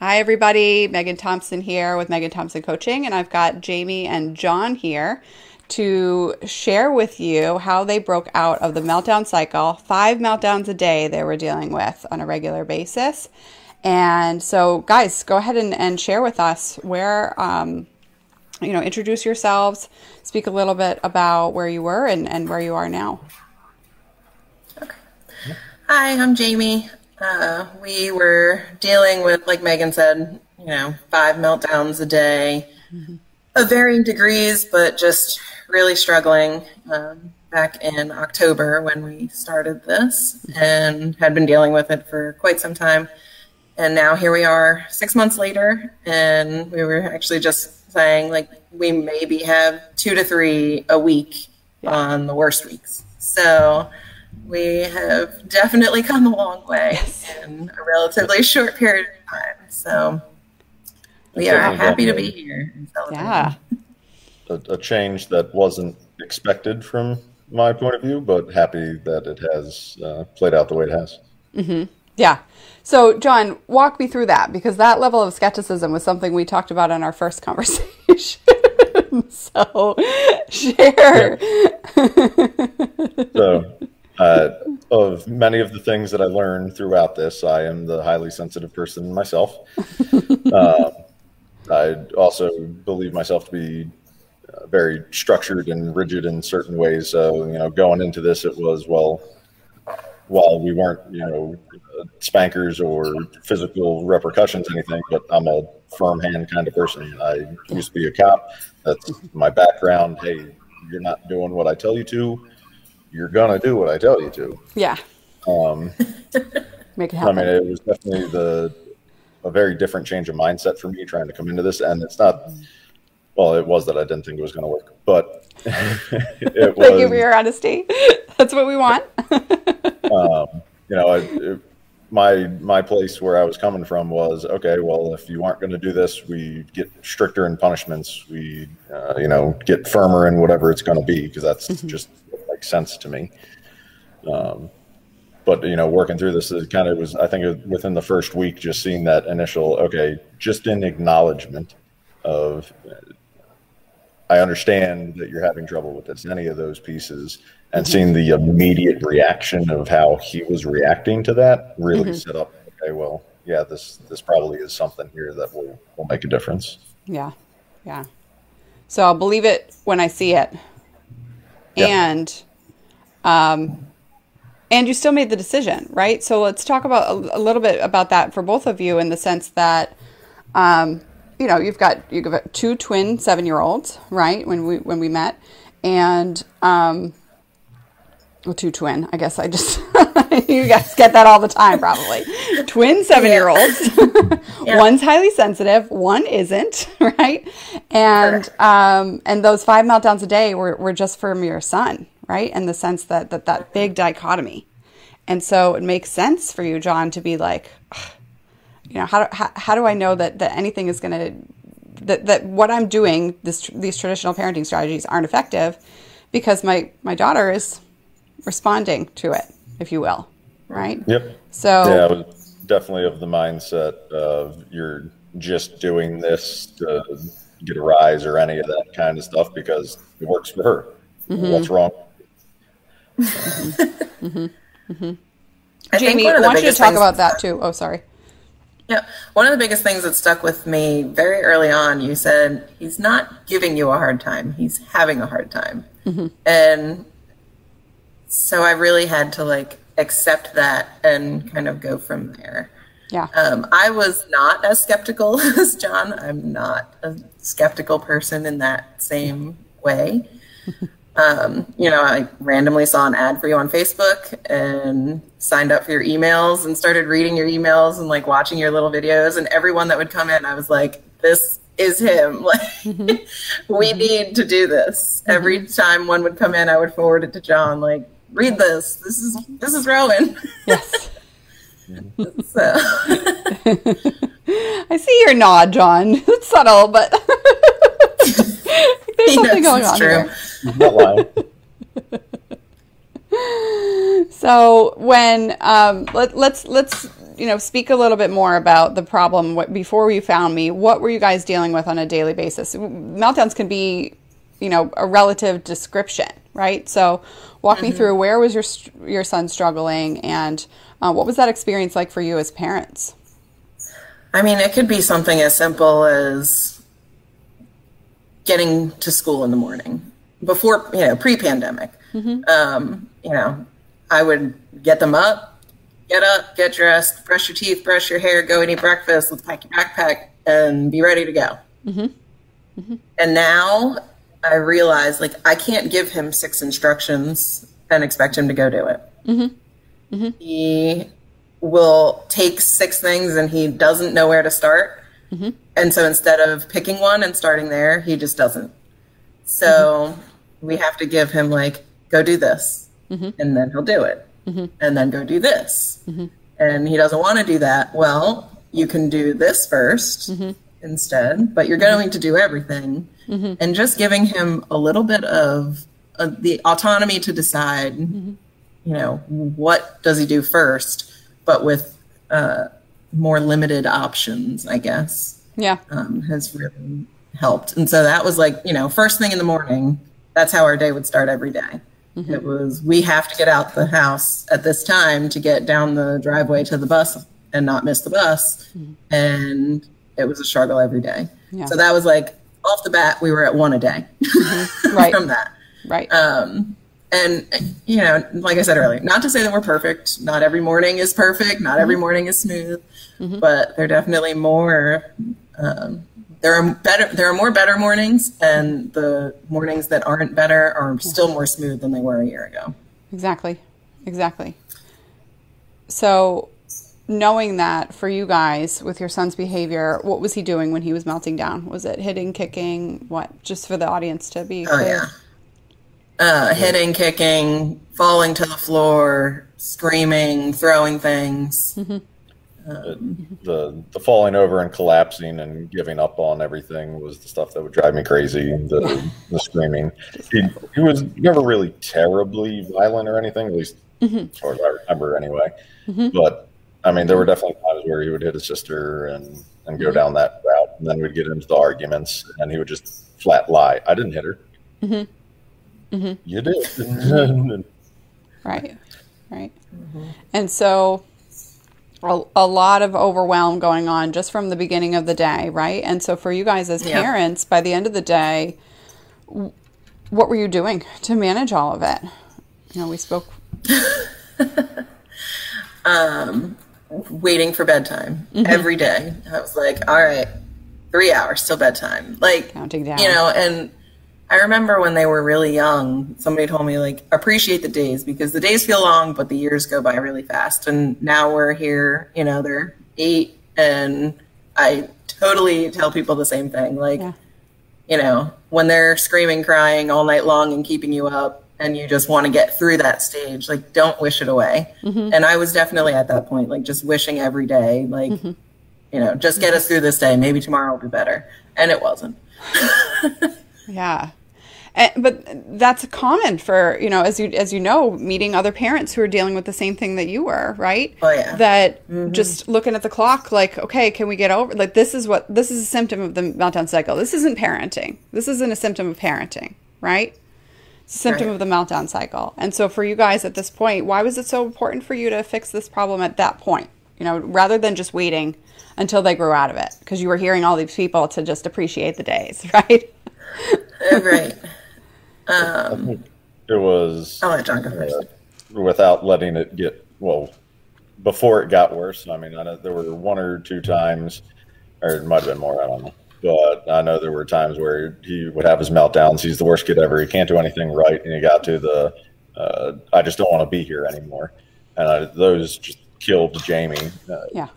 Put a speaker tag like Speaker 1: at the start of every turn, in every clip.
Speaker 1: Hi, everybody. Megghan Thompson here with Megghan Thompson Coaching, and I've got Jamie and John here to share with you how they broke out of the meltdown cycle. Five meltdowns a day they were dealing with on a regular basis. And so, guys, go ahead and, and share with us where, um, you know, introduce yourselves, speak a little bit about where you were and, and where you are now.
Speaker 2: Okay. Hi, I'm Jamie. Uh, we were dealing with, like Megghan said, you know, five meltdowns a day mm-hmm. of varying degrees, but just really struggling um, back in October when we started this and had been dealing with it for quite some time. And now here we are six months later, and we were actually just saying, like, we maybe have two to three a week yeah. on the worst weeks. So, we have definitely come a long way yes. in a relatively short period of time. So we are happy to be here.
Speaker 1: Yeah.
Speaker 3: A, a, change that wasn't expected from my point of view, but happy that it has uh, played out the way it has.
Speaker 1: Mm-hmm. Yeah. So, John, walk me through that because that level of skepticism was something we talked about in our first conversation. so, share.
Speaker 3: so, uh, of many of the things that I learned throughout this, I am the highly sensitive person myself. uh, I also believe myself to be uh, very structured and rigid in certain ways. So, you know, going into this, it was, well, while we weren't, you know, spankers or physical repercussions, anything, but I'm a firm hand kind of person. I used to be a cop. That's my background. Hey, you're not doing what I tell you to you're gonna do what I tell you to.
Speaker 1: Yeah.
Speaker 3: Um,
Speaker 1: Make it happen.
Speaker 3: I mean, it was definitely the a very different change of mindset for me trying to come into this, and it's not. Well, it was that I didn't think it was going to work, but
Speaker 1: it was. Thank you for your honesty. That's what we want.
Speaker 3: um, you know, it, my my place where I was coming from was okay. Well, if you aren't going to do this, we get stricter in punishments. We, uh, you know, get firmer in whatever it's going to be because that's mm-hmm. just makes sense to me. Um, but you know, working through this, it kind of was. I think within the first week, just seeing that initial okay, just in acknowledgement of, I understand that you're having trouble with this. Any of those pieces, and mm-hmm. seeing the immediate reaction of how he was reacting to that really mm-hmm. set up. Okay, well, yeah, this this probably is something here that will will make a difference.
Speaker 1: Yeah, yeah. So I'll believe it when I see it, yeah. and um, and you still made the decision, right? So let's talk about a, a, little bit about that for both of you in the sense that, um, you know, you've got you've got two twin seven year olds, right? When we when we met, and um, well, two twin. I guess I just you guys get that all the time, probably. twin seven year olds. yeah. One's highly sensitive, one isn't, right? And um, and those five meltdowns a day were, were just from your son, right? In the sense that that that big dichotomy, and so it makes sense for you, John, to be like, you know, how do, how, how do I know that that anything is going to that that what I'm doing this these traditional parenting strategies aren't effective because my my daughter is responding to it, if you will, right?
Speaker 3: Yep.
Speaker 1: So
Speaker 3: yeah, I was definitely of the mindset of you're just doing this to get a rise or any of that kind of stuff because it works for her. Mm-hmm. What's wrong?
Speaker 1: Mm-hmm. Mm-hmm. mm-hmm. Jamie, I want you to talk about that too. Oh, sorry.
Speaker 2: Yeah, one of the biggest things that stuck with me very early on, you said he's not giving you a hard time; he's having a hard time, mm-hmm. and so I really had to like accept that and kind of go from there.
Speaker 1: Yeah.
Speaker 2: Um, I was not as skeptical as John. I'm not a skeptical person in that same way. um, you know, I randomly saw an ad for you on Facebook and signed up for your emails and started reading your emails and like watching your little videos. And everyone that would come in, I was like, this is him. Like, mm-hmm. we need to do this. Mm-hmm. Every time one would come in, I would forward it to John, like, read this. This is this is Rowan.
Speaker 1: Yes.
Speaker 2: so.
Speaker 1: I see your nod, John. It's subtle, but there's something going on true. here. so when um, let, let's let's you know, speak a little bit more about the problem what, before you found me. What were you guys dealing with on a daily basis? Meltdowns can be, you know, a relative description, right? So, walk mm-hmm. me through where was your your son struggling, and uh, what was that experience like for you as parents?
Speaker 2: I mean, it could be something as simple as getting to school in the morning before, you know, pre-pandemic. Mm-hmm. Um, you know, I would get them up, get up, get dressed, brush your teeth, brush your hair, go and eat breakfast, let's pack your backpack, and be ready to go. Mm-hmm. Mm-hmm. And now I realize, like, I can't give him six instructions and expect him to go do it. Mm-hmm. Mm-hmm. He will take six things and he doesn't know where to start. Mm-hmm. And so instead of picking one and starting there, he just doesn't. So we have to give him, like, go do this mm-hmm. and then he'll do it, mm-hmm. and then go do this. Mm-hmm. And he doesn't want to do that. Well, you can do this 1st mm-hmm. instead, but you're going to do everything. Mm-hmm. And just giving him a little bit of uh, the autonomy to decide, mm-hmm. you know, what does he do first, but with uh, more limited options, I guess.
Speaker 1: Yeah.
Speaker 2: Um, has really helped. And so that was like, you know, first thing in the morning, that's how our day would start every day. Mm-hmm. It was we have to get out the house at this time to get down the driveway to the bus and not miss the bus. Mm-hmm. And it was a struggle every day. Yeah. So that was like off the bat, we were at one a day mm-hmm. right. from that.
Speaker 1: Right.
Speaker 2: Um, and you know, like I said earlier, not to say that we're perfect. Not every morning is perfect. Not every mm-hmm. morning is smooth, mm-hmm. but there are definitely more um, there are better there are more better mornings and the mornings that aren't better are still more smooth than they were a year ago.
Speaker 1: Exactly. Exactly. So knowing that for you guys with your son's behavior what was he doing when he was melting down? Was it hitting kicking? What? Just for the audience to be
Speaker 2: oh clear. yeah. Uh, hitting kicking falling to the floor screaming throwing things. Mm-hmm
Speaker 3: the the falling over and collapsing and giving up on everything was the stuff that would drive me crazy. The the screaming. He, he was never really terribly violent or anything, at least mm-hmm. as far as I remember, anyway. Mm-hmm. But I mean, there were definitely times where he would hit his sister and and go mm-hmm. down that route, and then we'd get into the arguments, and he would just flat lie. I didn't hit her. Mm-hmm. Mm-hmm. You did.
Speaker 1: right. Right. And so a, a, lot of overwhelm going on just from the beginning of the day, right? And so for you guys as yeah. parents, by the end of the day, what were you doing to manage all of it? You know, we spoke.
Speaker 2: um, waiting for bedtime mm-hmm. every day. I was like, all right, three hours till bedtime. Like
Speaker 1: counting down.
Speaker 2: You know, and I remember when they were really young, somebody told me like appreciate the days because the days feel long, but the years go by really fast. And now we're here, you know, they're eight, and I totally tell people the same thing. Like, yeah. you know, when they're screaming, crying all night long and keeping you up, and you just want to get through that stage, like don't wish it away. Mm-hmm. And I was definitely at that point, like just wishing every day, like, mm-hmm. you know, just get us through this day. Maybe tomorrow will be better. And it wasn't.
Speaker 1: yeah. And, but that's common for you know as you as you know meeting other parents who are dealing with the same thing that you were right?
Speaker 2: Oh yeah.
Speaker 1: That mm-hmm. just looking at the clock like okay can we get over like this is what this is a symptom of the meltdown cycle. This isn't parenting. This isn't a symptom of parenting right? It's a symptom right. of the meltdown cycle. And so for you guys at this point why was it so important for you to fix this problem at that point? You know rather than just waiting until they grew out of it because you were hearing all these people to just appreciate the days right?
Speaker 2: Right
Speaker 3: um, it was.
Speaker 2: I'll let John go first.
Speaker 3: Uh, without letting it get well before it got worse. I mean, I know there were one or two times, or it might have been more. I don't know. But I know there were times where he would have his meltdowns. He's the worst kid ever. He can't do anything right, and he got to the uh, "I just don't want to be here anymore," and I, those just killed Jamie.
Speaker 1: Uh, yeah,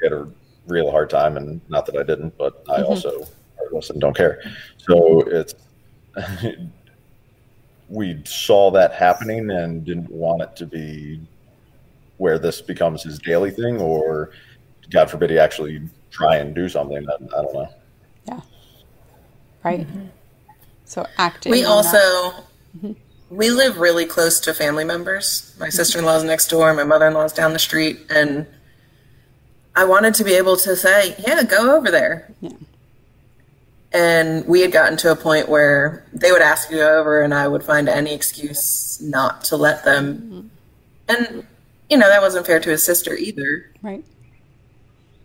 Speaker 3: he had a real hard time, and not that I didn't, but I mm-hmm. also listen, don't care. So it's we saw that happening and didn't want it to be where this becomes his daily thing, or God forbid he actually try and do something. I, I don't know.
Speaker 1: Yeah. Right. Mm-hmm. So acting.
Speaker 2: We also mm-hmm. we live really close to family members. My sister in law's next door. My mother in law's down the street, and I wanted to be able to say, yeah, go over there.
Speaker 1: Yeah.
Speaker 2: And we had gotten to a point where they would ask you over, and I would find any excuse not to let them. Mm-hmm. And, you know, that wasn't fair to his sister either.
Speaker 1: Right.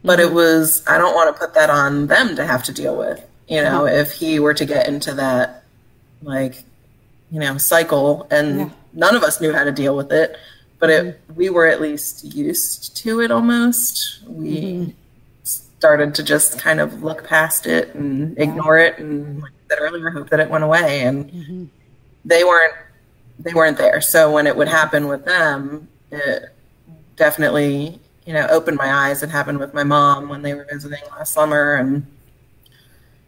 Speaker 2: But it mm-hmm. was, I don't want to put that on them to have to deal with. You know, mm-hmm. if he were to get into that, like, you know, cycle, and
Speaker 1: Yeah.
Speaker 2: none of us knew how to deal with it, but it, we were at least used to it almost. We started to just kind of look past it and mm-hmm. ignore it, and like I said earlier, hope that it went away. And mm-hmm. they weren't, they weren't there. So when it would happen with them, it definitely, you know, opened my eyes. It happened with my mom when they were visiting last summer, and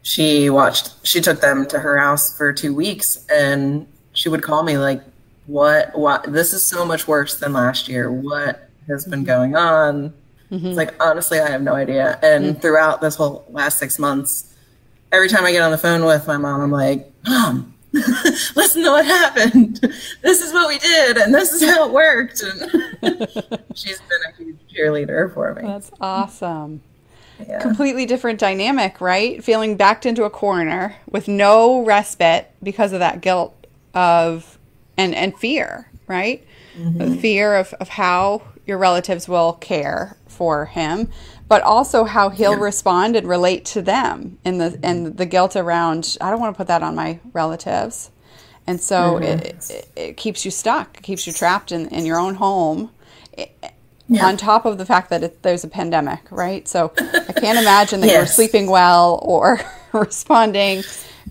Speaker 2: she watched she took them to her house for two weeks and she would call me like what what this is so much worse than last year what has been mm-hmm. going on it's like honestly i have no idea and mm. throughout this whole last six months every time i get on the phone with my mom i'm like mom listen to what happened this is what we did and this is how it worked and she's been a huge cheerleader for me
Speaker 1: That's awesome.
Speaker 2: yeah.
Speaker 1: Completely different dynamic, right? Feeling backed into a corner with no respite because of that guilt of and and fear, right? The fear of, of how your relatives will care for him, but also how he'll respond and relate to them and the and the guilt around I don't want to put that on my relatives. And so mm-hmm. it, it, it keeps you stuck, it keeps you trapped in, in your own home eh,
Speaker 2: Yeah.
Speaker 1: on top of the fact that it, there's a pandemic, right? So I can't imagine that you were sleeping well or responding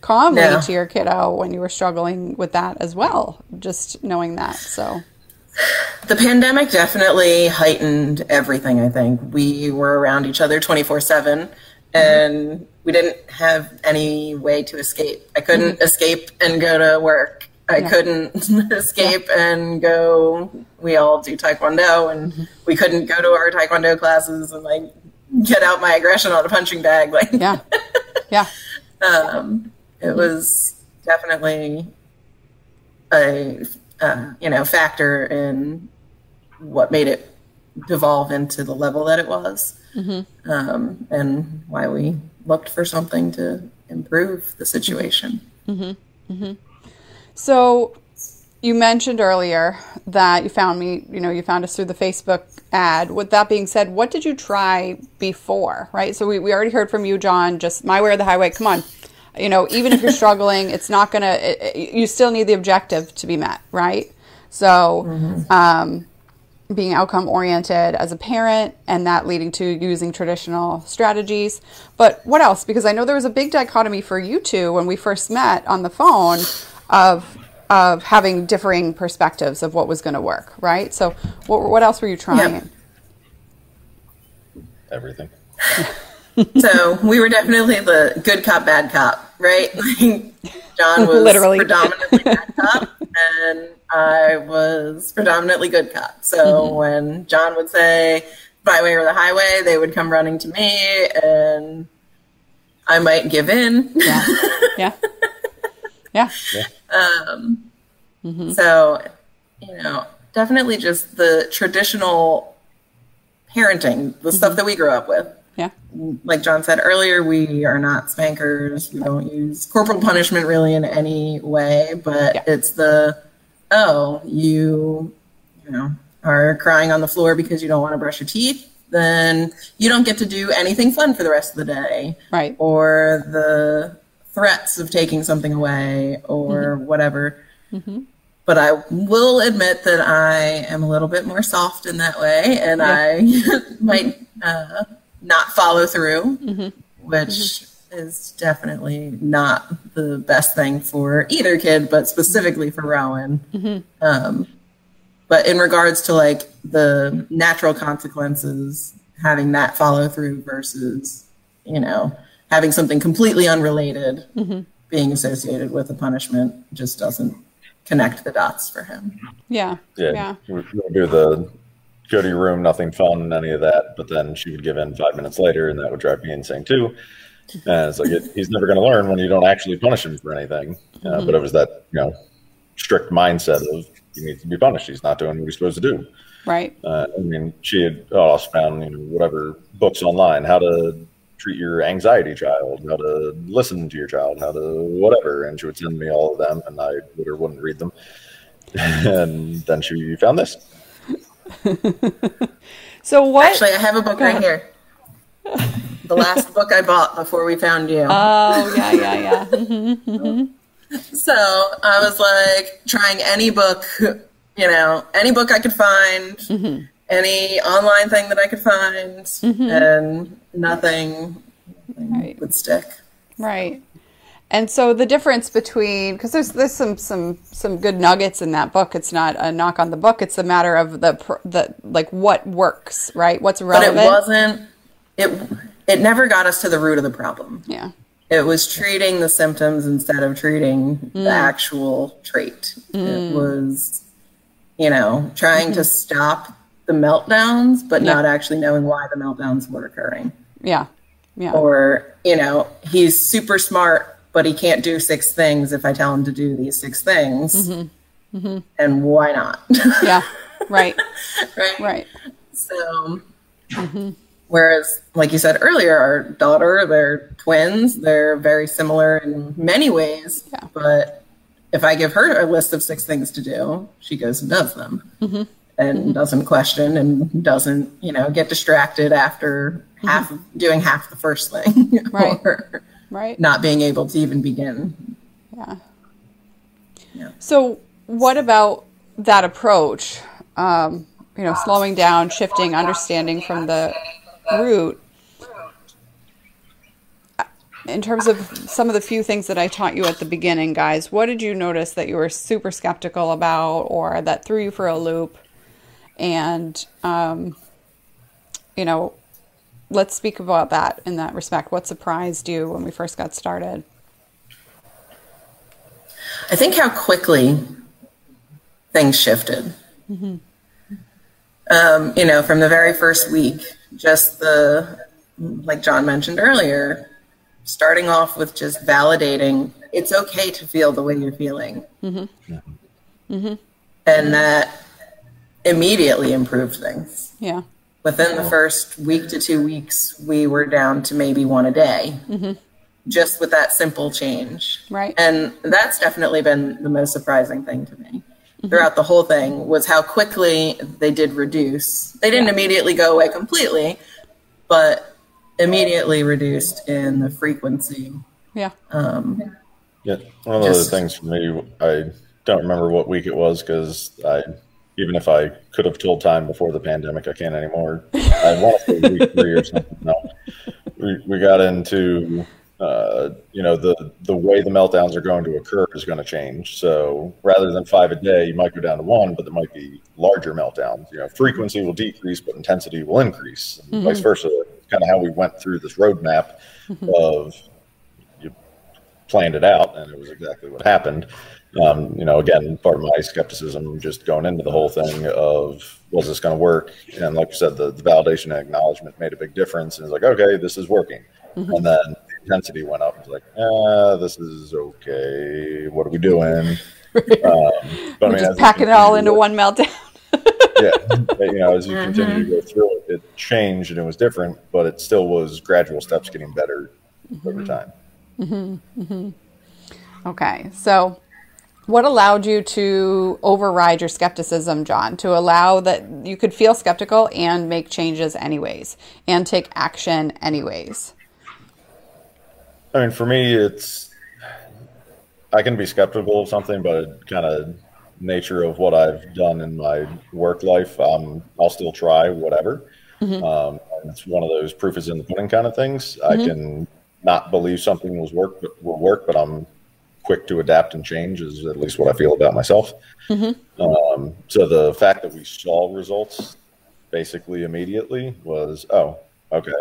Speaker 1: calmly
Speaker 2: No.
Speaker 1: to your kiddo when you were struggling with that as well. Just knowing that. So
Speaker 2: The pandemic definitely heightened everything, I think. We were around each other 24 7, mm-hmm. and we didn't have any way to escape. I couldn't mm-hmm. escape and go to work. I
Speaker 1: Yeah.
Speaker 2: couldn't escape and go. We all do Taekwondo, and mm-hmm. we couldn't go to our Taekwondo classes and like get out my aggression on a punching bag. Like,
Speaker 1: yeah, yeah,
Speaker 2: um, it was definitely a uh, you know factor in what made it devolve into the level that it was, um, and why we looked for something to improve the situation.
Speaker 1: So you mentioned earlier that you found me, you know, you found us through the Facebook ad. With that being said, what did you try before, right? So we, we already heard from you, John, just my way or the highway. Come on. You know, even if you're struggling, it's not going to, you still need the objective to be met, right? So, um, being outcome oriented as a parent and that leading to using traditional strategies. But what else? Because I know there was a big dichotomy for you two when we first met on the phone of of having differing perspectives of what was going to work, right? So what what else were you trying?
Speaker 3: Everything.
Speaker 2: so we were definitely the good cop, bad cop, right? John was
Speaker 1: Literally.
Speaker 2: predominantly bad cop, and I was predominantly good cop. So mm-hmm. when John would say "my way or the highway," they would come running to me, and I might give in.
Speaker 1: Yeah. Yeah. Yeah. Um, mm-hmm.
Speaker 2: So, you know, definitely just the traditional parenting, the mm-hmm. stuff that we grew up with.
Speaker 1: Yeah.
Speaker 2: like John said earlier, we are not spankers. We don't use corporal punishment really in any way, but
Speaker 1: Yeah.
Speaker 2: it's the oh, you you know are crying on the floor because you don't want to brush your teeth, then you don't get to do anything fun for the rest of the day.
Speaker 1: Right.
Speaker 2: Or the threats of taking something away or whatever. But I will admit that I am a little bit more soft in that way, and I might uh, not follow through, mm-hmm. which mm-hmm. is definitely not the best thing for either kid, but specifically for Rowan. Mm-hmm. Um, but in regards to like the natural consequences, having that follow through versus, you know, having something completely unrelated being associated with a punishment just doesn't connect the dots for him.
Speaker 1: Yeah.
Speaker 3: Yeah.
Speaker 1: Yeah.
Speaker 3: We we would do the your room, nothing fun, any of that. But then she would give in five minutes later, and that would drive me insane too. And it's like it, he's never going to learn when you don't actually punish him for anything. Uh, But it was that you know strict mindset of he needs to be punished. He's not doing what he's supposed to do.
Speaker 1: Right.
Speaker 3: Uh, I mean, she had also found you know whatever books online, how to treat your anxiety child, how to listen to your child, how to whatever, and she would send me all of them, and I would or wouldn't read them. and then she found this.
Speaker 1: So what?
Speaker 2: Actually, I have a book right here. The last book I bought before we found you.
Speaker 1: oh yeah, yeah, yeah.
Speaker 2: So I was like trying any book, you know, any book I could find,
Speaker 1: Mm-hmm.
Speaker 2: any online thing that I could find, and nothing, nothing
Speaker 1: Right.
Speaker 2: would stick.
Speaker 1: Right. And so the difference between because there's there's some some some good nuggets in that book. It's not a knock on the book. It's a matter of the the like what works, right? What's relevant.
Speaker 2: But it wasn't. It it never got us to the root of the problem.
Speaker 1: Yeah.
Speaker 2: It was treating the symptoms instead of treating
Speaker 1: Mm.
Speaker 2: the actual trait. It was, you know, trying to stop the meltdowns, but
Speaker 1: Mm-hmm. Yeah.
Speaker 2: not actually knowing why the meltdowns were occurring.
Speaker 1: Yeah. Yeah.
Speaker 2: Or, you know, he's super smart, but he can't do six things if I tell him to do these six things.
Speaker 1: Mm-hmm. mm-hmm.
Speaker 2: And why not?
Speaker 1: yeah. Right.
Speaker 2: right?
Speaker 1: Right.
Speaker 2: So, mm-hmm. whereas, like you said earlier, our daughter, they're twins. They're very similar in many ways.
Speaker 1: Yeah.
Speaker 2: But if I give her a list of six things to do, she goes and does them mm-hmm. and doesn't question and doesn't, you know, get distracted after half doing half the first thing
Speaker 1: Right.
Speaker 2: or
Speaker 1: Right.
Speaker 2: not being able to even begin.
Speaker 1: Yeah.
Speaker 2: Yeah.
Speaker 1: So, what about that approach? Um, you know, slowing down, shifting, understanding from the root. In terms of some of the few things that I taught you at the beginning, guys, what did you notice that you were super skeptical about or that threw you for a loop? And, um, you know, let's speak about that in that respect. What surprised you when we first got started?
Speaker 2: I think how quickly things shifted. Mm-hmm. Um, you know, from the very first week, just the, like John mentioned earlier, starting off with just validating it's okay to feel the way you're feeling. Mm-hmm. Mm-hmm. And that immediately improved things.
Speaker 1: Yeah.
Speaker 2: Within the first week to two weeks, we were down to maybe one a day, just with that simple change.
Speaker 1: Right.
Speaker 2: And that's definitely been the most surprising thing to me throughout the whole thing was how quickly they did reduce. They didn't immediately go away completely, but immediately reduced in the frequency.
Speaker 1: Yeah.
Speaker 2: Um,
Speaker 3: Yeah, one of
Speaker 2: Just-
Speaker 3: the things for me, I don't remember what week it was because I, even if I could have told time before the pandemic, I can't anymore. I want to say week three or something. No, we we got into, uh, you know, the the way the meltdowns are going to occur is going to change. So rather than five a day, you might go down to one, but there might be larger meltdowns. You know, frequency will decrease, but intensity will increase, and vice versa. Kind of how we went through this roadmap of you planned it out, and it was exactly what happened. Um, you know, again, part of my skepticism just going into the whole thing of was this going to work? And like you said, the, the validation and acknowledgement made a big difference. And it's like, okay, this is working. And then the intensity went up. It's like, ah, this is okay. What are we doing? Um, but I mean,
Speaker 1: just packing it all into
Speaker 3: to-
Speaker 1: one meltdown.
Speaker 3: yeah, but, you know, as you continue to go through it, it changed and it was different, but it still was gradual steps getting better over time.
Speaker 1: Okay, so what allowed you to override your skepticism, John? To allow that you could feel skeptical and make changes anyways, and take action anyways.
Speaker 3: I mean, for me, it's I can be skeptical of something, but kind of nature of what I've done in my work life, um, I'll still try whatever. Um, and it's one of those proof is in the pudding kind of things. I can not believe something was work will work, but I'm quick to adapt and change. Is at least what I feel about myself. Um, so the fact that we saw results basically immediately was oh okay.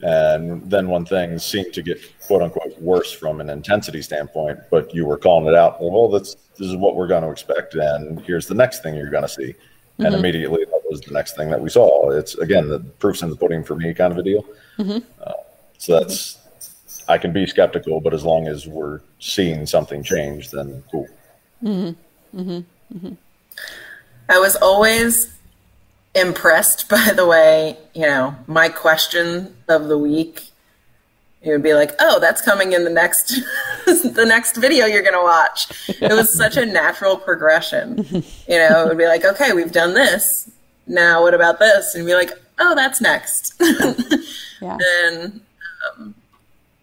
Speaker 3: And then when things seemed to get quote unquote worse from an intensity standpoint but you were calling it out well that's this is what we're going to expect and here's the next thing you're going to see. And immediately that was the next thing that we saw. It's again the proofs in the pudding for me kind of a deal. Uh, so that's i can be skeptical but as long as we're seeing something change then cool Mm-hmm. Mm-hmm.
Speaker 2: I was always impressed by the way, you know, my question of the week it would be like, "Oh, that's coming in the next the next video you're going to watch." It was such a natural progression. You know, it would be like, "Okay, we've done this. Now what about this?" And be like, "Oh, that's next." yeah. And um,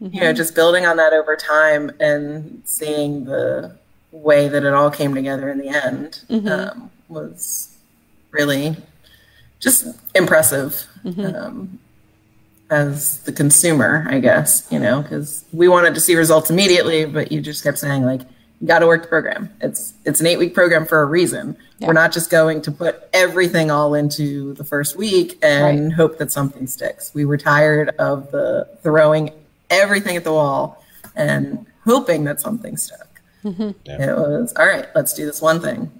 Speaker 2: mm-hmm. you know, just building on that over time and seeing the way that it all came together in the end mm-hmm. um, was really just impressive. Mm-hmm. Um, as the consumer, I guess, you know, because we wanted to see results immediately, but you just kept saying like, you got to work the program. It's it's an eight week program for a reason. Yeah. We're not just going to put everything all into the first week and right. hope that something sticks. We were tired of the throwing everything at the wall and hoping that something stuck. Mm-hmm. Yeah. It was all right. Let's do this one thing.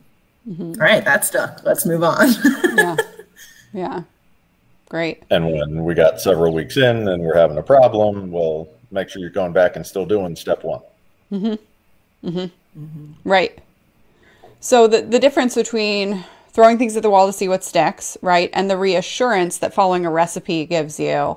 Speaker 2: Mm-hmm. All right, that stuck. Let's move on.
Speaker 1: yeah, yeah. Great.
Speaker 3: And when we got several weeks in and we're having a problem, well, make sure you're going back and still doing step one.
Speaker 1: Mm-hmm. Mm-hmm. Mm-hmm. Right. So the the difference between throwing things at the wall to see what sticks, right, and the reassurance that following a recipe gives you,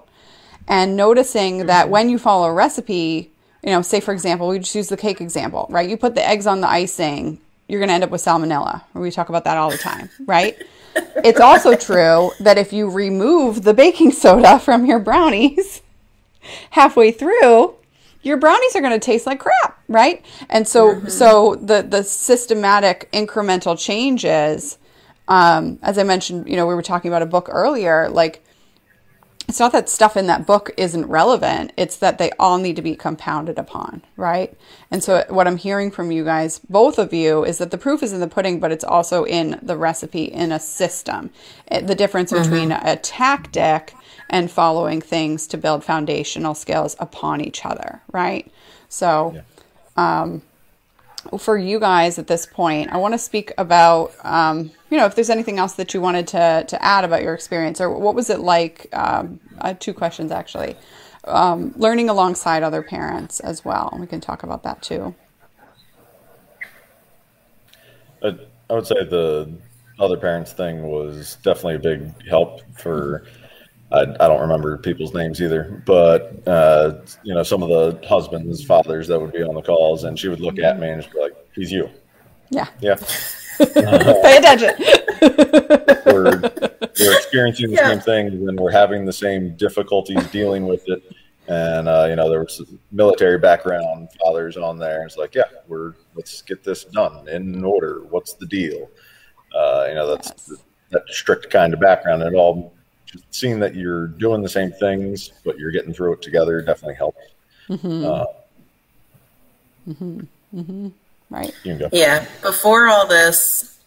Speaker 1: and noticing that when you follow a recipe, you know, say for example, we just use the cake example, right? You put the eggs on the icing, you're going to end up with salmonella. We talk about that all the time, right? it's also true that if you remove the baking soda from your brownies halfway through, your brownies are going to taste like crap, right? And so, mm-hmm. so the the systematic incremental changes, um, as I mentioned, you know, we were talking about a book earlier, like it's not that stuff in that book isn't relevant it's that they all need to be compounded upon right and so what i'm hearing from you guys both of you is that the proof is in the pudding but it's also in the recipe in a system the difference mm-hmm. between a tactic and following things to build foundational skills upon each other right so yeah. um, for you guys at this point, I want to speak about, um, you know, if there's anything else that you wanted to, to add about your experience, or what was it like? Um, I two questions actually. Um, learning alongside other parents as well. We can talk about that too.
Speaker 3: I, I would say the other parents thing was definitely a big help for. I, I don't remember people's names either, but uh, you know some of the husbands, fathers that would be on the calls, and she would look at me and she'd be like, "He's you."
Speaker 1: Yeah.
Speaker 3: Yeah.
Speaker 1: Pay attention.
Speaker 3: we're, we're experiencing the yeah. same thing, and we're having the same difficulties dealing with it. And uh, you know, there was military background fathers on there. It's like, yeah, we're let's get this done in order. What's the deal? Uh, you know, that's yes. that strict kind of background. It all just seeing that you're doing the same things, but you're getting through it together definitely helps. Mm-hmm. Uh,
Speaker 1: mm-hmm. Mm-hmm. Right.
Speaker 2: Yeah. Before all this,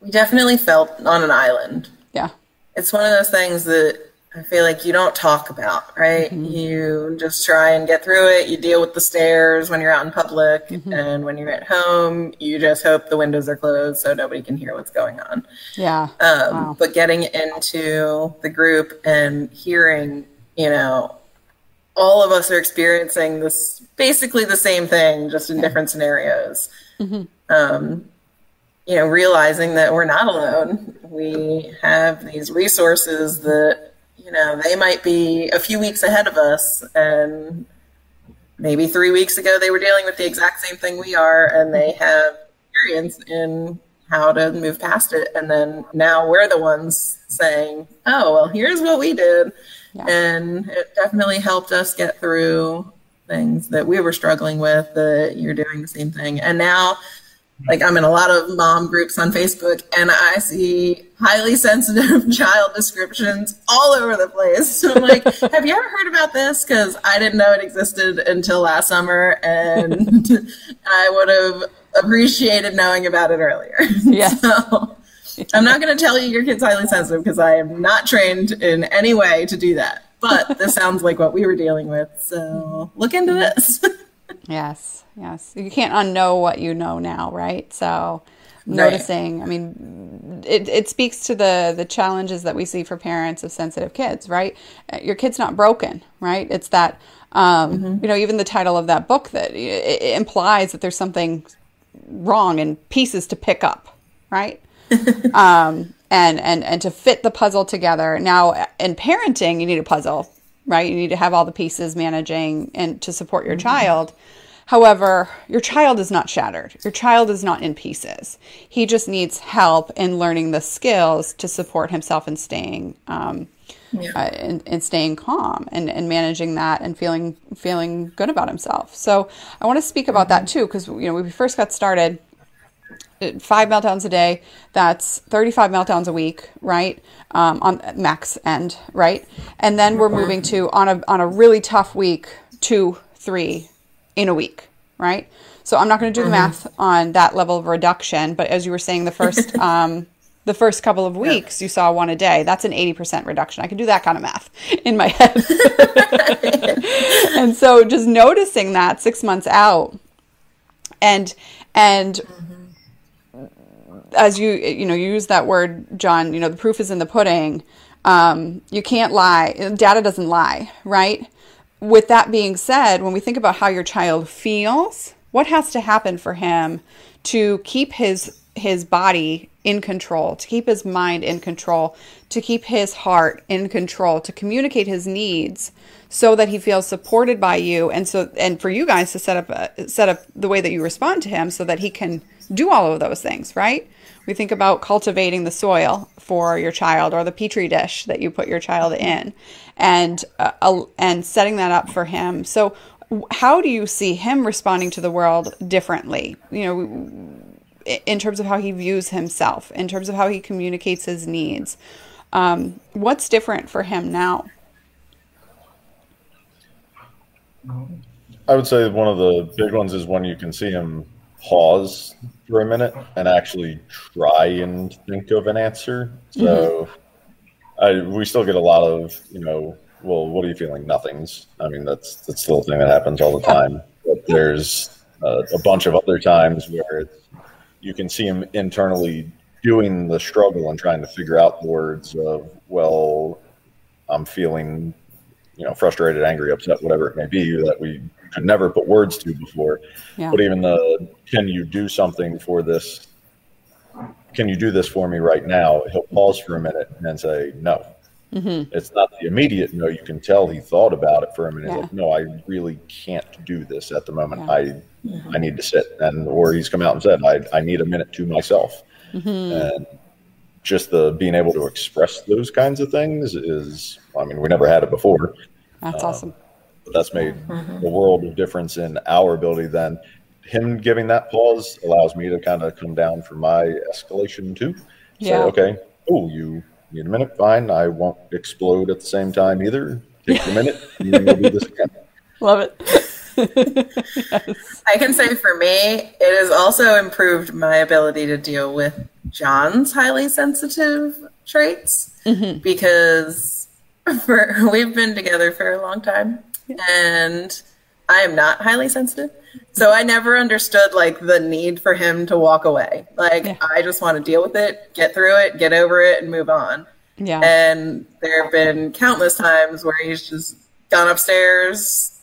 Speaker 2: we definitely felt on an island.
Speaker 1: Yeah.
Speaker 2: It's one of those things that I feel like you don't talk about, right? Mm-hmm. You just try and get through it. You deal with the stares when you're out in public, mm-hmm. and when you're at home, you just hope the windows are closed so nobody can hear what's going on.
Speaker 1: Yeah.
Speaker 2: Um, wow. But getting into the group and hearing, you know, all of us are experiencing this basically the same thing, just in yeah. different scenarios. Mm-hmm. Um, you know, realizing that we're not alone. We have these resources that you know, they might be a few weeks ahead of us and maybe three weeks ago they were dealing with the exact same thing we are and they have experience in how to move past it. And then now we're the ones saying, oh, well, here's what we did. Yeah. And it definitely helped us get through things that we were struggling with, that you're doing the same thing. And now like I'm in a lot of mom groups on Facebook and I see highly sensitive child descriptions all over the place. So I'm like, have you ever heard about this? Because I didn't know it existed until last summer and I would have appreciated knowing about it earlier.
Speaker 1: Yeah.
Speaker 2: so I'm not going to tell you your kid's highly sensitive because I am not trained in any way to do that. But this sounds like what we were dealing with. So look into this.
Speaker 1: yes yes. You can't unknow what you know now, right? So noticing, right. I mean, it, it speaks to the, the challenges that we see for parents of sensitive kids, right? Your kid's not broken, right? It's that, um, mm-hmm. you know, even the title of that book that implies that there's something wrong and pieces to pick up, right? um, and and and to fit the puzzle together. Now, in parenting, you need a puzzle, right? You need to have all the pieces managing and to support your child. However, your child is not shattered. Your child is not in pieces. He just needs help in learning the skills to support himself and staying um,
Speaker 2: Yeah.
Speaker 1: uh, and, and staying calm and, and managing that and feeling feeling good about himself. So I want to speak about that too because you know when we first got started, five meltdowns a day. That's 35 meltdowns a week, right? Um, on max end, right? And then we're moving to on a on a really tough week, two, three in a week, right? So I'm not going to do the math on that level of reduction, but as you were saying, the first um, the first couple of weeks you saw one a day. That's an 80% reduction. I can do that kind of math in my head. and so just noticing that six months out and and as you you know you use that word john you know the proof is in the pudding um, you can't lie data doesn't lie right with that being said when we think about how your child feels what has to happen for him to keep his his body in control to keep his mind in control to keep his heart in control to communicate his needs so that he feels supported by you and so and for you guys to set up a, set up the way that you respond to him so that he can do all of those things right? We think about cultivating the soil for your child or the petri dish that you put your child in and uh, uh, and setting that up for him. So how do you see him responding to the world differently? You know in terms of how he views himself in terms of how he communicates his needs. Um, what's different for him now?
Speaker 3: I would say one of the big ones is when you can see him pause for a minute and actually try and think of an answer. So I, we still get a lot of, you know, well, what are you feeling? Nothing's. I mean, that's that's a thing that happens all the time. But there's uh, a bunch of other times where it's, you can see him internally doing the struggle and trying to figure out the words of, well, I'm feeling, you know, frustrated, angry, upset, whatever it may be that we could never put words to before.
Speaker 1: Yeah.
Speaker 3: But even the, can you do something for this? Can you do this for me right now? He'll pause for a minute and then say, no.
Speaker 1: Mm-hmm.
Speaker 3: It's not the immediate no. You can tell he thought about it for a minute.
Speaker 1: Yeah.
Speaker 3: Like, no, I really can't do this at the moment.
Speaker 1: Yeah.
Speaker 3: I I need to sit and or he's come out and said I I need a minute to myself.
Speaker 1: Mm-hmm.
Speaker 3: And just the being able to express those kinds of things is I mean we never had it before,
Speaker 1: that's awesome
Speaker 3: but that's made a world of difference in our ability. Then him giving that pause allows me to kind of come down from my escalation too. Say,
Speaker 1: Yeah.
Speaker 3: okay, oh, you need a minute, fine. I won't explode at the same time either. Take a minute, and then we'll do this again.
Speaker 1: love it
Speaker 2: I can say for me, it has also improved my ability to deal with John's highly sensitive traits mm-hmm. because for, we've been together for a long time and I am not highly sensitive. So I never understood like the need for him to walk away. Like
Speaker 1: Yeah.
Speaker 2: I just want to deal with it, get through it, get over it and move on.
Speaker 1: yeah
Speaker 2: And there have been countless times where he's just gone upstairs,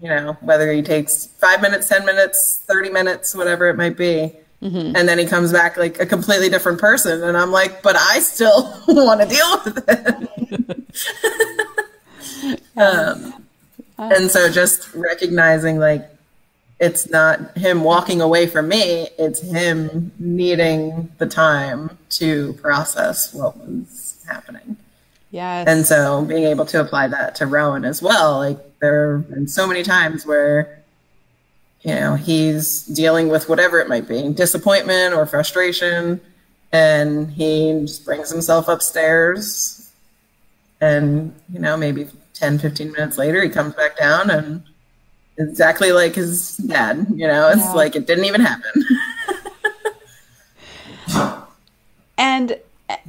Speaker 2: you know, whether he takes five minutes, 10 minutes, 30 minutes, whatever it might be. And then he comes back like a completely different person. And I'm like, but I still want to deal with it. um, Oh. and so just recognizing like, it's not him walking away from me, it's him needing the time to process what was happening.
Speaker 1: yes
Speaker 2: And so being able to apply that to Rowan as well, like there have been so many times where, you know, he's dealing with whatever it might be, disappointment or frustration, and he just brings himself upstairs and, you know, maybe 10, 15 minutes later he comes back down and exactly like his dad, you know, it's
Speaker 1: Yeah.
Speaker 2: like it didn't even happen.
Speaker 1: and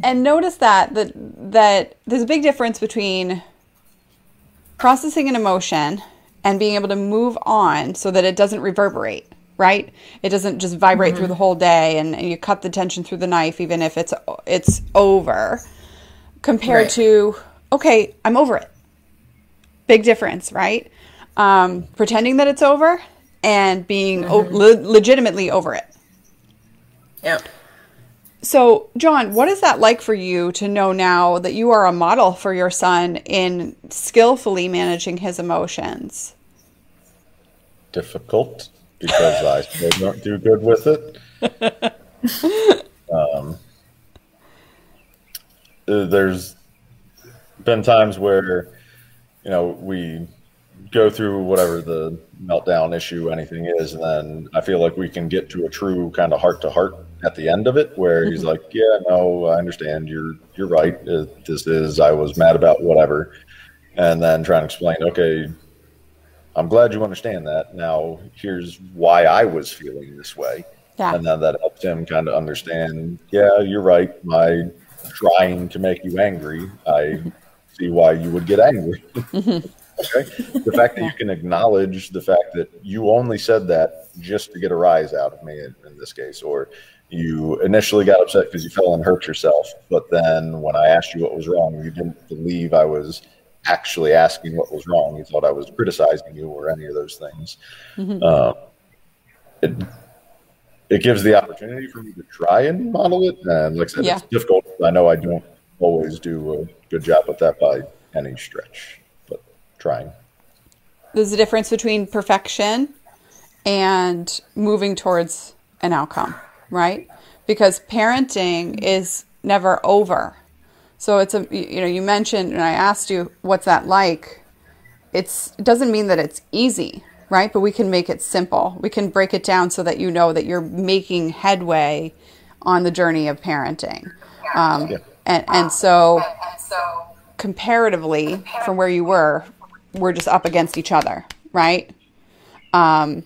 Speaker 1: and notice that that that there's a big difference between processing an emotion and being able to move on so that it doesn't reverberate right it doesn't just vibrate through mm-hmm. the whole day and, and you cut the tension through the knife even if it's it's over compared
Speaker 2: Right.
Speaker 1: to okay i'm over it big difference right um, pretending that it's over and being o- le- legitimately over it
Speaker 2: yep.
Speaker 1: So, John, what is that like for you to know now that you are a model for your son in skillfully managing his emotions?
Speaker 3: Difficult because I still don't do good with it. um, there's been times where, you know, we go through whatever the meltdown issue anything is and then i feel like we can get to a true kind of heart to heart at the end of it where he's like yeah no i understand. You're you're right. Uh, this is i was mad about whatever. And then trying to explain okay i'm glad you understand that. Now here's why i was feeling this way.
Speaker 1: Yeah.
Speaker 3: and then that helps him kind of understand yeah you're right. My trying to make you angry i see why you would get angry Okay. The fact that you can acknowledge the fact that you only said that just to get a rise out of me in, in this case, or you initially got upset because you fell and hurt yourself, but then when I asked you what was wrong, you didn't believe I was actually asking what was wrong. You thought I was criticizing you or any of those things. Mm-hmm. Uh, it, it gives the opportunity for me to try and model it. And like I said, yeah. it's difficult. I know I don't always do a good job with that by any stretch but trying.
Speaker 1: There's a difference between perfection and moving towards an outcome, right? Because parenting is never over. So it's a you know you mentioned and I asked you what's that like. It's it doesn't mean that it's easy, right? But we can make it simple. We can break it down so that you know that you're making headway on the journey of parenting. Um, yeah. And, and so comparatively from where you were we're just up against each other, right? Um,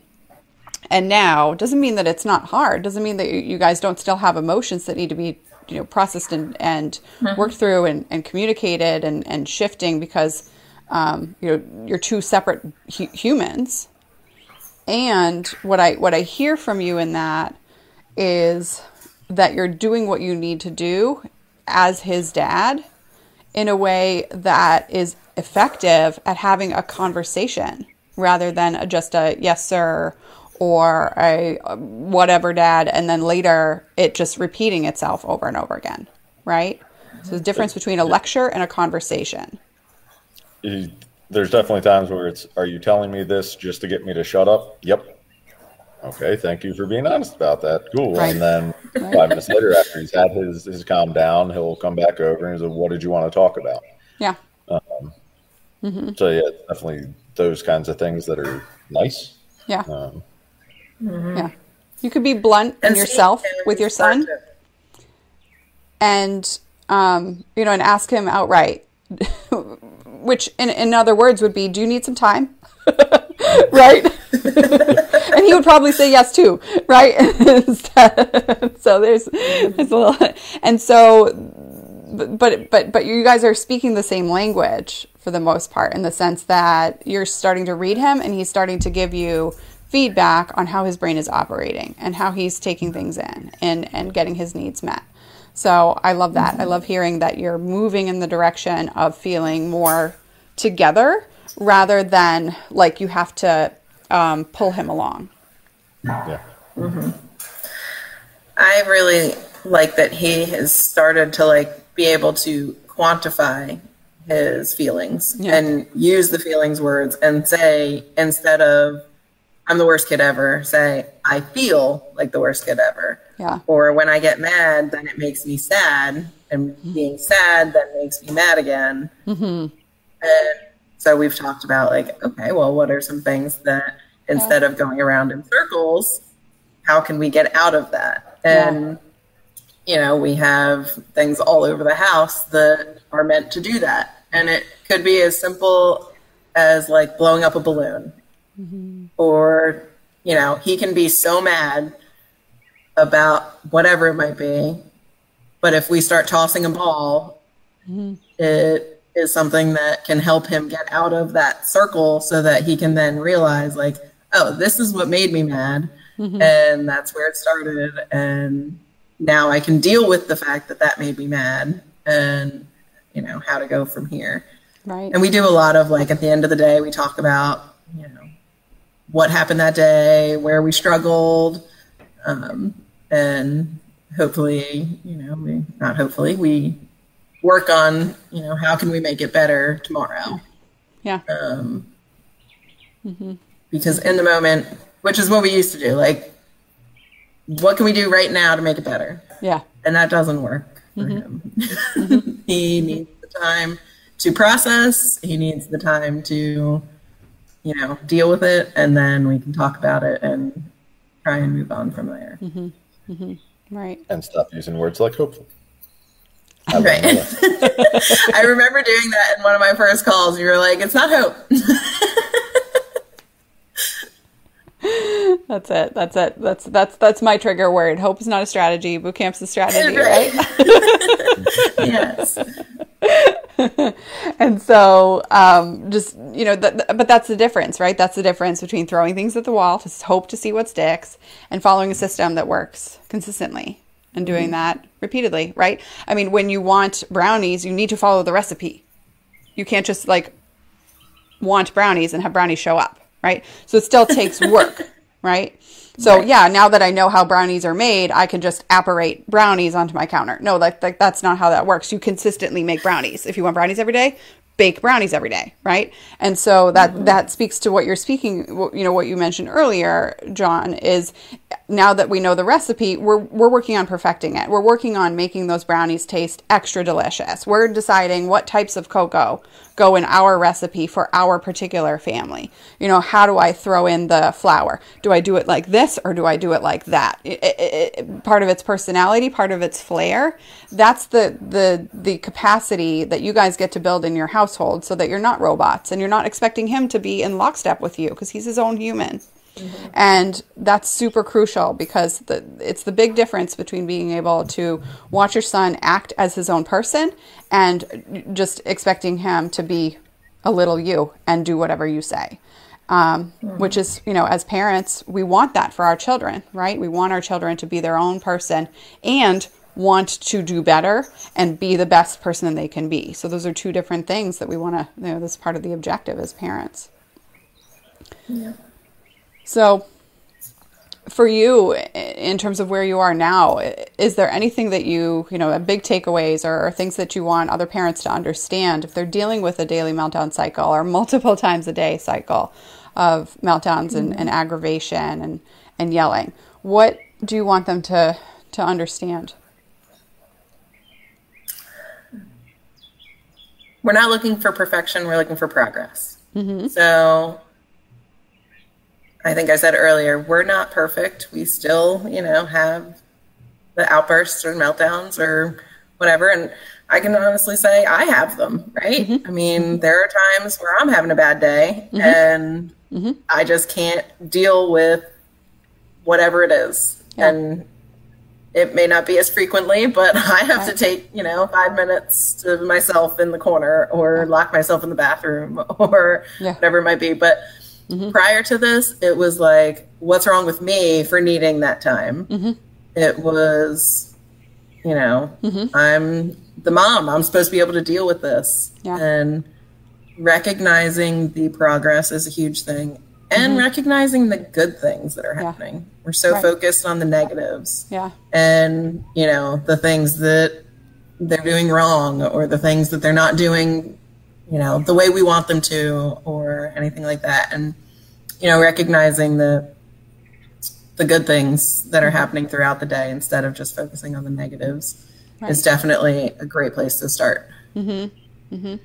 Speaker 1: and now doesn't mean that it's not hard. Doesn't mean that you guys don't still have emotions that need to be you know processed and, and mm-hmm. worked through and, and communicated and, and shifting because um, you know you're two separate hu- humans. And what I what I hear from you in that is that you're doing what you need to do as his dad in a way that is effective at having a conversation rather than a, just a yes sir or a whatever dad and then later it just repeating itself over and over again right? So the difference between a lecture and a conversation.
Speaker 3: There's definitely times where it's are you telling me this just to get me to shut up? Yep okay, thank you for being honest about that. Cool. Right. And then right. five minutes later, after he's had his, his calm down, he'll come back over and he's like, what did you want to talk about?
Speaker 1: Yeah.
Speaker 3: Um, mm-hmm. So, yeah, definitely those kinds of things that are nice.
Speaker 1: Yeah. Um, mm-hmm. Yeah. You could be blunt in yourself with your son and, um, you know, and ask him outright, which in, in other words would be, do you need some time? right? and he would probably say yes too, right? so there's, there's a little, and so, but but but you guys are speaking the same language for the most part, in the sense that you're starting to read him, and he's starting to give you feedback on how his brain is operating and how he's taking things in and and getting his needs met. So I love that. I love hearing that you're moving in the direction of feeling more together rather than like you have to um, pull him along.
Speaker 3: Yeah.
Speaker 2: Mm-hmm. I really like that he has started to like be able to quantify his feelings yeah. and use the feelings words and say instead of I'm the worst kid ever, say I feel like the worst kid ever.
Speaker 1: Yeah.
Speaker 2: Or when I get mad, then it makes me sad, and being sad then makes me mad again.
Speaker 1: Mm-hmm.
Speaker 2: And so we've talked about like, okay, well, what are some things that instead yeah. of going around in circles, how can we get out of that? And yeah. you know, we have things all over the house that are meant to do that. And it could be as simple as like blowing up a balloon. Mm-hmm. Or, you know, he can be so mad about whatever it might be. But if we start tossing a ball, mm-hmm. it is something that can help him get out of that circle so that he can then realize like oh this is what made me mad. Mm-hmm. and that's where it started. And now i can deal with the fact that that made me mad and you know how to go from here.
Speaker 1: Right.
Speaker 2: And we do a lot of like at the end of the day we talk about you know what happened that day where we struggled um, and hopefully, you know, we not hopefully we work on, you know, how can we make it better tomorrow?
Speaker 1: Yeah.
Speaker 2: Um, mm-hmm. Because in the moment, which is what we used to do, like, what can we do right now to make it better?
Speaker 1: Yeah.
Speaker 2: And that doesn't work for mm-hmm. him. Mm-hmm. he needs the time to process. He needs the time to, you know, deal with it, and then we can talk about it and try and move on from there.
Speaker 1: Right.
Speaker 3: and stop using words like hopefully. I
Speaker 2: Right. I remember doing that in one of my first calls. You were like, "It's not hope."
Speaker 1: That's it. That's it. That's that's that's my trigger word. Hope is not a strategy. Boot camp's the strategy,
Speaker 2: Right.
Speaker 1: right?
Speaker 2: yes.
Speaker 1: and so um, just you know th- th- but that's the difference right that's the difference between throwing things at the wall to hope to see what sticks and following a system that works consistently and doing mm-hmm. that repeatedly right? I mean when you want brownies you need to follow the recipe. You can't just like want brownies and have brownies show up right? So it still takes work right? So yeah now that i know how brownies are made i can just apparate brownies onto my counter. No like, like that's not how that works. You consistently make brownies. If you want brownies every day bake brownies every day right? And so that mm-hmm. that speaks to what you're speaking you know what you mentioned earlier john is now that we know the recipe we're we're working on perfecting it. We're working on making those brownies taste extra delicious. We're deciding what types of cocoa go in our recipe for our particular family. You know how do i throw in the flour? Do i do it like this or do i do it like that? It- it- it- part of its personality part of its flair. That's the the the capacity that you guys get to build in your household so that you're not robots and you're not expecting him to be in lockstep with you because he's his own human. Mm-hmm. And that's super crucial because the, it's the big difference between being able to watch your son act as his own person and just expecting him to be a little you and do whatever you say. Um, Which is, you know, as parents, we want that for our children, right? We want our children to be their own person and want to do better and be the best person that they can be. So those are two different things that we want to, you know, that's part of the objective as parents. Yeah. So, for you, in terms of where you are now, is there anything that you, you know, big takeaways or, things that you want other parents to understand if they're dealing with a daily meltdown cycle or multiple times a day cycle of meltdowns and, mm-hmm. and aggravation and, and yelling? What do you want them to, to understand?
Speaker 2: we're not looking for perfection we're looking for progress mm-hmm. so i think i said earlier we're not perfect. We still you know have the outbursts or meltdowns or whatever. And i can honestly say i have them right? Mm-hmm. I mean there are times where i'm having a bad day mm-hmm. and mm-hmm. i just can't deal with whatever it is.
Speaker 1: Yeah.
Speaker 2: and it may not be as frequently, but I have to take, you know, five minutes to myself in the corner or lock myself in the bathroom or
Speaker 1: Yeah.
Speaker 2: whatever it might be. But Mm-hmm. prior to this, it was like, what's wrong with me for needing that time? Mm-hmm. It was, you know, mm-hmm. I'm the mom. I'm supposed to be able to deal with this.
Speaker 1: Yeah.
Speaker 2: And recognizing the progress is a huge thing. And recognizing the good things that are happening. We're so
Speaker 1: Right.
Speaker 2: focused on the negatives
Speaker 1: Yeah.
Speaker 2: and you know the things that they're doing wrong or the things that they're not doing you know the way we want them to or anything like that. And you know recognizing the the good things that are happening throughout the day instead of just focusing on the negatives is definitely a great place to start. Mm-hmm. Mm-hmm.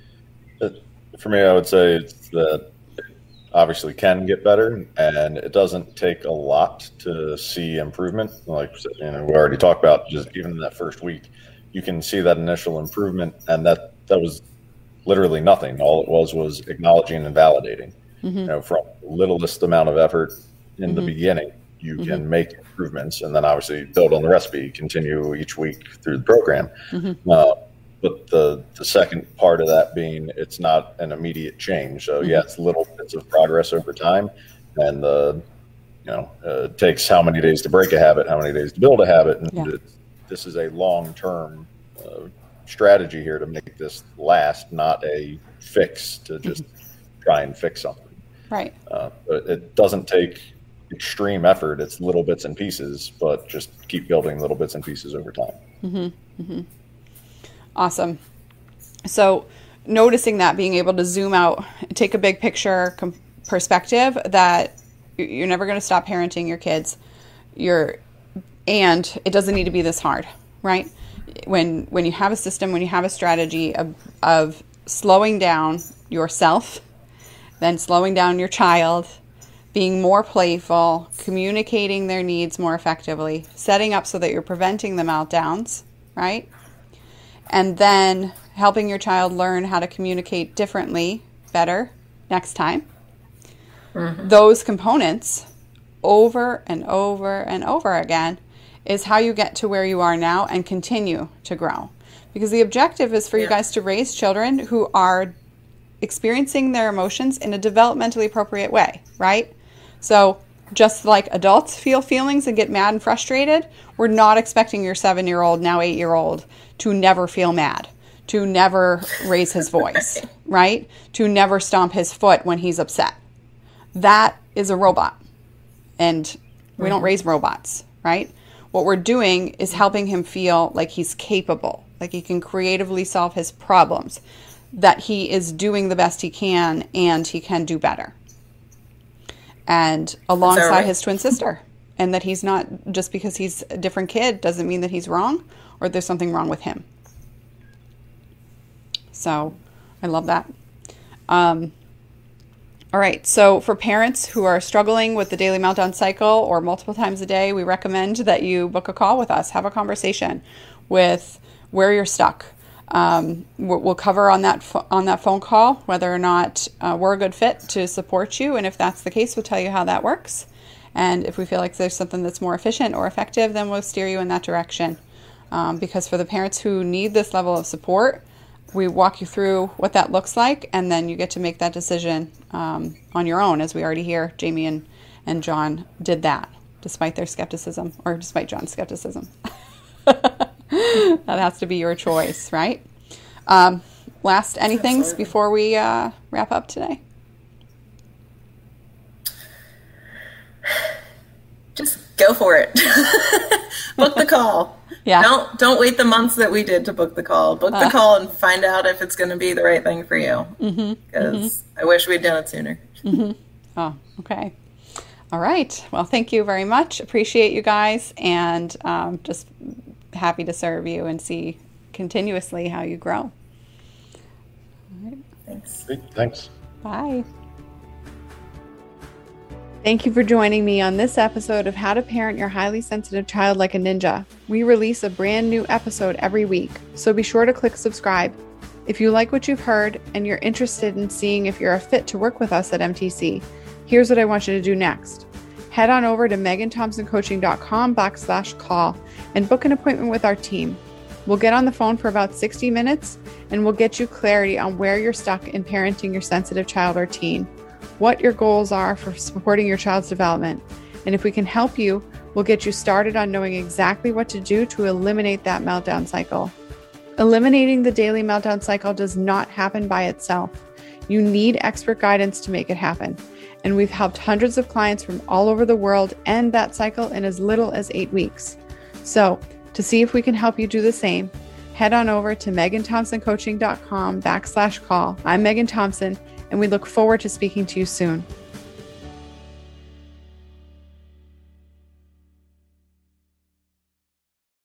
Speaker 3: But for me, I would say it's that it obviously can get better, and it doesn't take a lot to see improvement. Like you know, we already talked about, just even in that first week, you can see that initial improvement, and that that was literally nothing. All it was was acknowledging and validating. You know, from littlest amount of effort in the beginning, you can make improvements, and then obviously build on the recipe. Continue each week through the program. Uh, but the the second part of that being it's not an immediate change. So yeah, it's little bits of progress over time, and the you know uh, it takes how many days to break a habit, how many days to build a habit, and
Speaker 1: Yeah.
Speaker 3: this is a long term uh, strategy here to make this last, not a fix to just try and fix something.
Speaker 1: Right.
Speaker 3: Uh, but it doesn't take extreme effort. It's little bits and pieces, but just keep building little bits and pieces over time.
Speaker 1: Mm-hmm. Mm-hmm. Awesome. So, noticing that, being able to zoom out, take a big picture com- perspective that you're never going to stop parenting your kids. You're, and it doesn't need to be this hard, right? When when you have a system, when you have a strategy of, of slowing down yourself, then slowing down your child, being more playful, communicating their needs more effectively, setting up so that you're preventing the meltdowns, right? And then helping your child learn how to communicate differently, better next time. Mm-hmm. Those components over and over and over again is how you get to where you are now and continue to grow. Because the objective is for yeah. you guys to raise children who are experiencing their emotions in a developmentally appropriate way, right? So, just like adults feel feelings and get mad and frustrated, we're not expecting your seven year old, now eight year old, to never feel mad, to never raise his voice, right? To never stomp his foot when he's upset. That is a robot. And we don't mm-hmm. raise robots, right? What we're doing is helping him feel like he's capable, like he can creatively solve his problems, that he is doing the best he can and he can do better. And alongside right. his twin sister. And that he's not, just because he's a different kid, doesn't mean that he's wrong or there's something wrong with him. So I love that. Um, all right, so for parents who are struggling with the daily meltdown cycle or multiple times a day, we recommend that you book a call with us, have a conversation with where you're stuck. Um, we'll cover on that on that phone call whether or not uh, we're a good fit to support you, and if that's the case, we'll tell you how that works. And if we feel like there's something that's more efficient or effective, then we'll steer you in that direction. Um, because for the parents who need this level of support, we walk you through what that looks like, and then you get to make that decision um, on your own. As we already hear, Jamie and, and John did that despite their skepticism, or despite John's skepticism. that has to be your choice, right? Um, last anythings before we uh, wrap up today?
Speaker 2: Just go for it. Book the call. Yeah. Don't don't wait the months that we did to book the call. Book uh, the call and find out if it's going to be the right thing for you. Because mm-hmm, mm-hmm. I wish we'd done it sooner.
Speaker 1: Mm-hmm. Oh, okay. All right. Well, thank you very much. Appreciate you guys, and um, just happy to serve you and see continuously how you grow. All
Speaker 2: right. Thanks.
Speaker 3: Thanks.
Speaker 1: Bye. Thank you for joining me on this episode of How to Parent Your Highly Sensitive Child Like a Ninja. We release a brand new episode every week, so be sure to click subscribe. If you like what you've heard and you're interested in seeing if you're a fit to work with us at MTC, here's what I want you to do next. Head on over to megghanthompsoncoaching.com backslash call and book an appointment with our team. We'll get on the phone for about 60 minutes and we'll get you clarity on where you're stuck in parenting your sensitive child or teen what your goals are for supporting your child's development. And if we can help you, we'll get you started on knowing exactly what to do to eliminate that meltdown cycle. Eliminating the daily meltdown cycle does not happen by itself. You need expert guidance to make it happen. And we've helped hundreds of clients from all over the world end that cycle in as little as eight weeks. So, to see if we can help you do the same, head on over to megghanthompsoncoaching.com backslash call. I'm Megghan Thompson, and we look forward to speaking to you soon.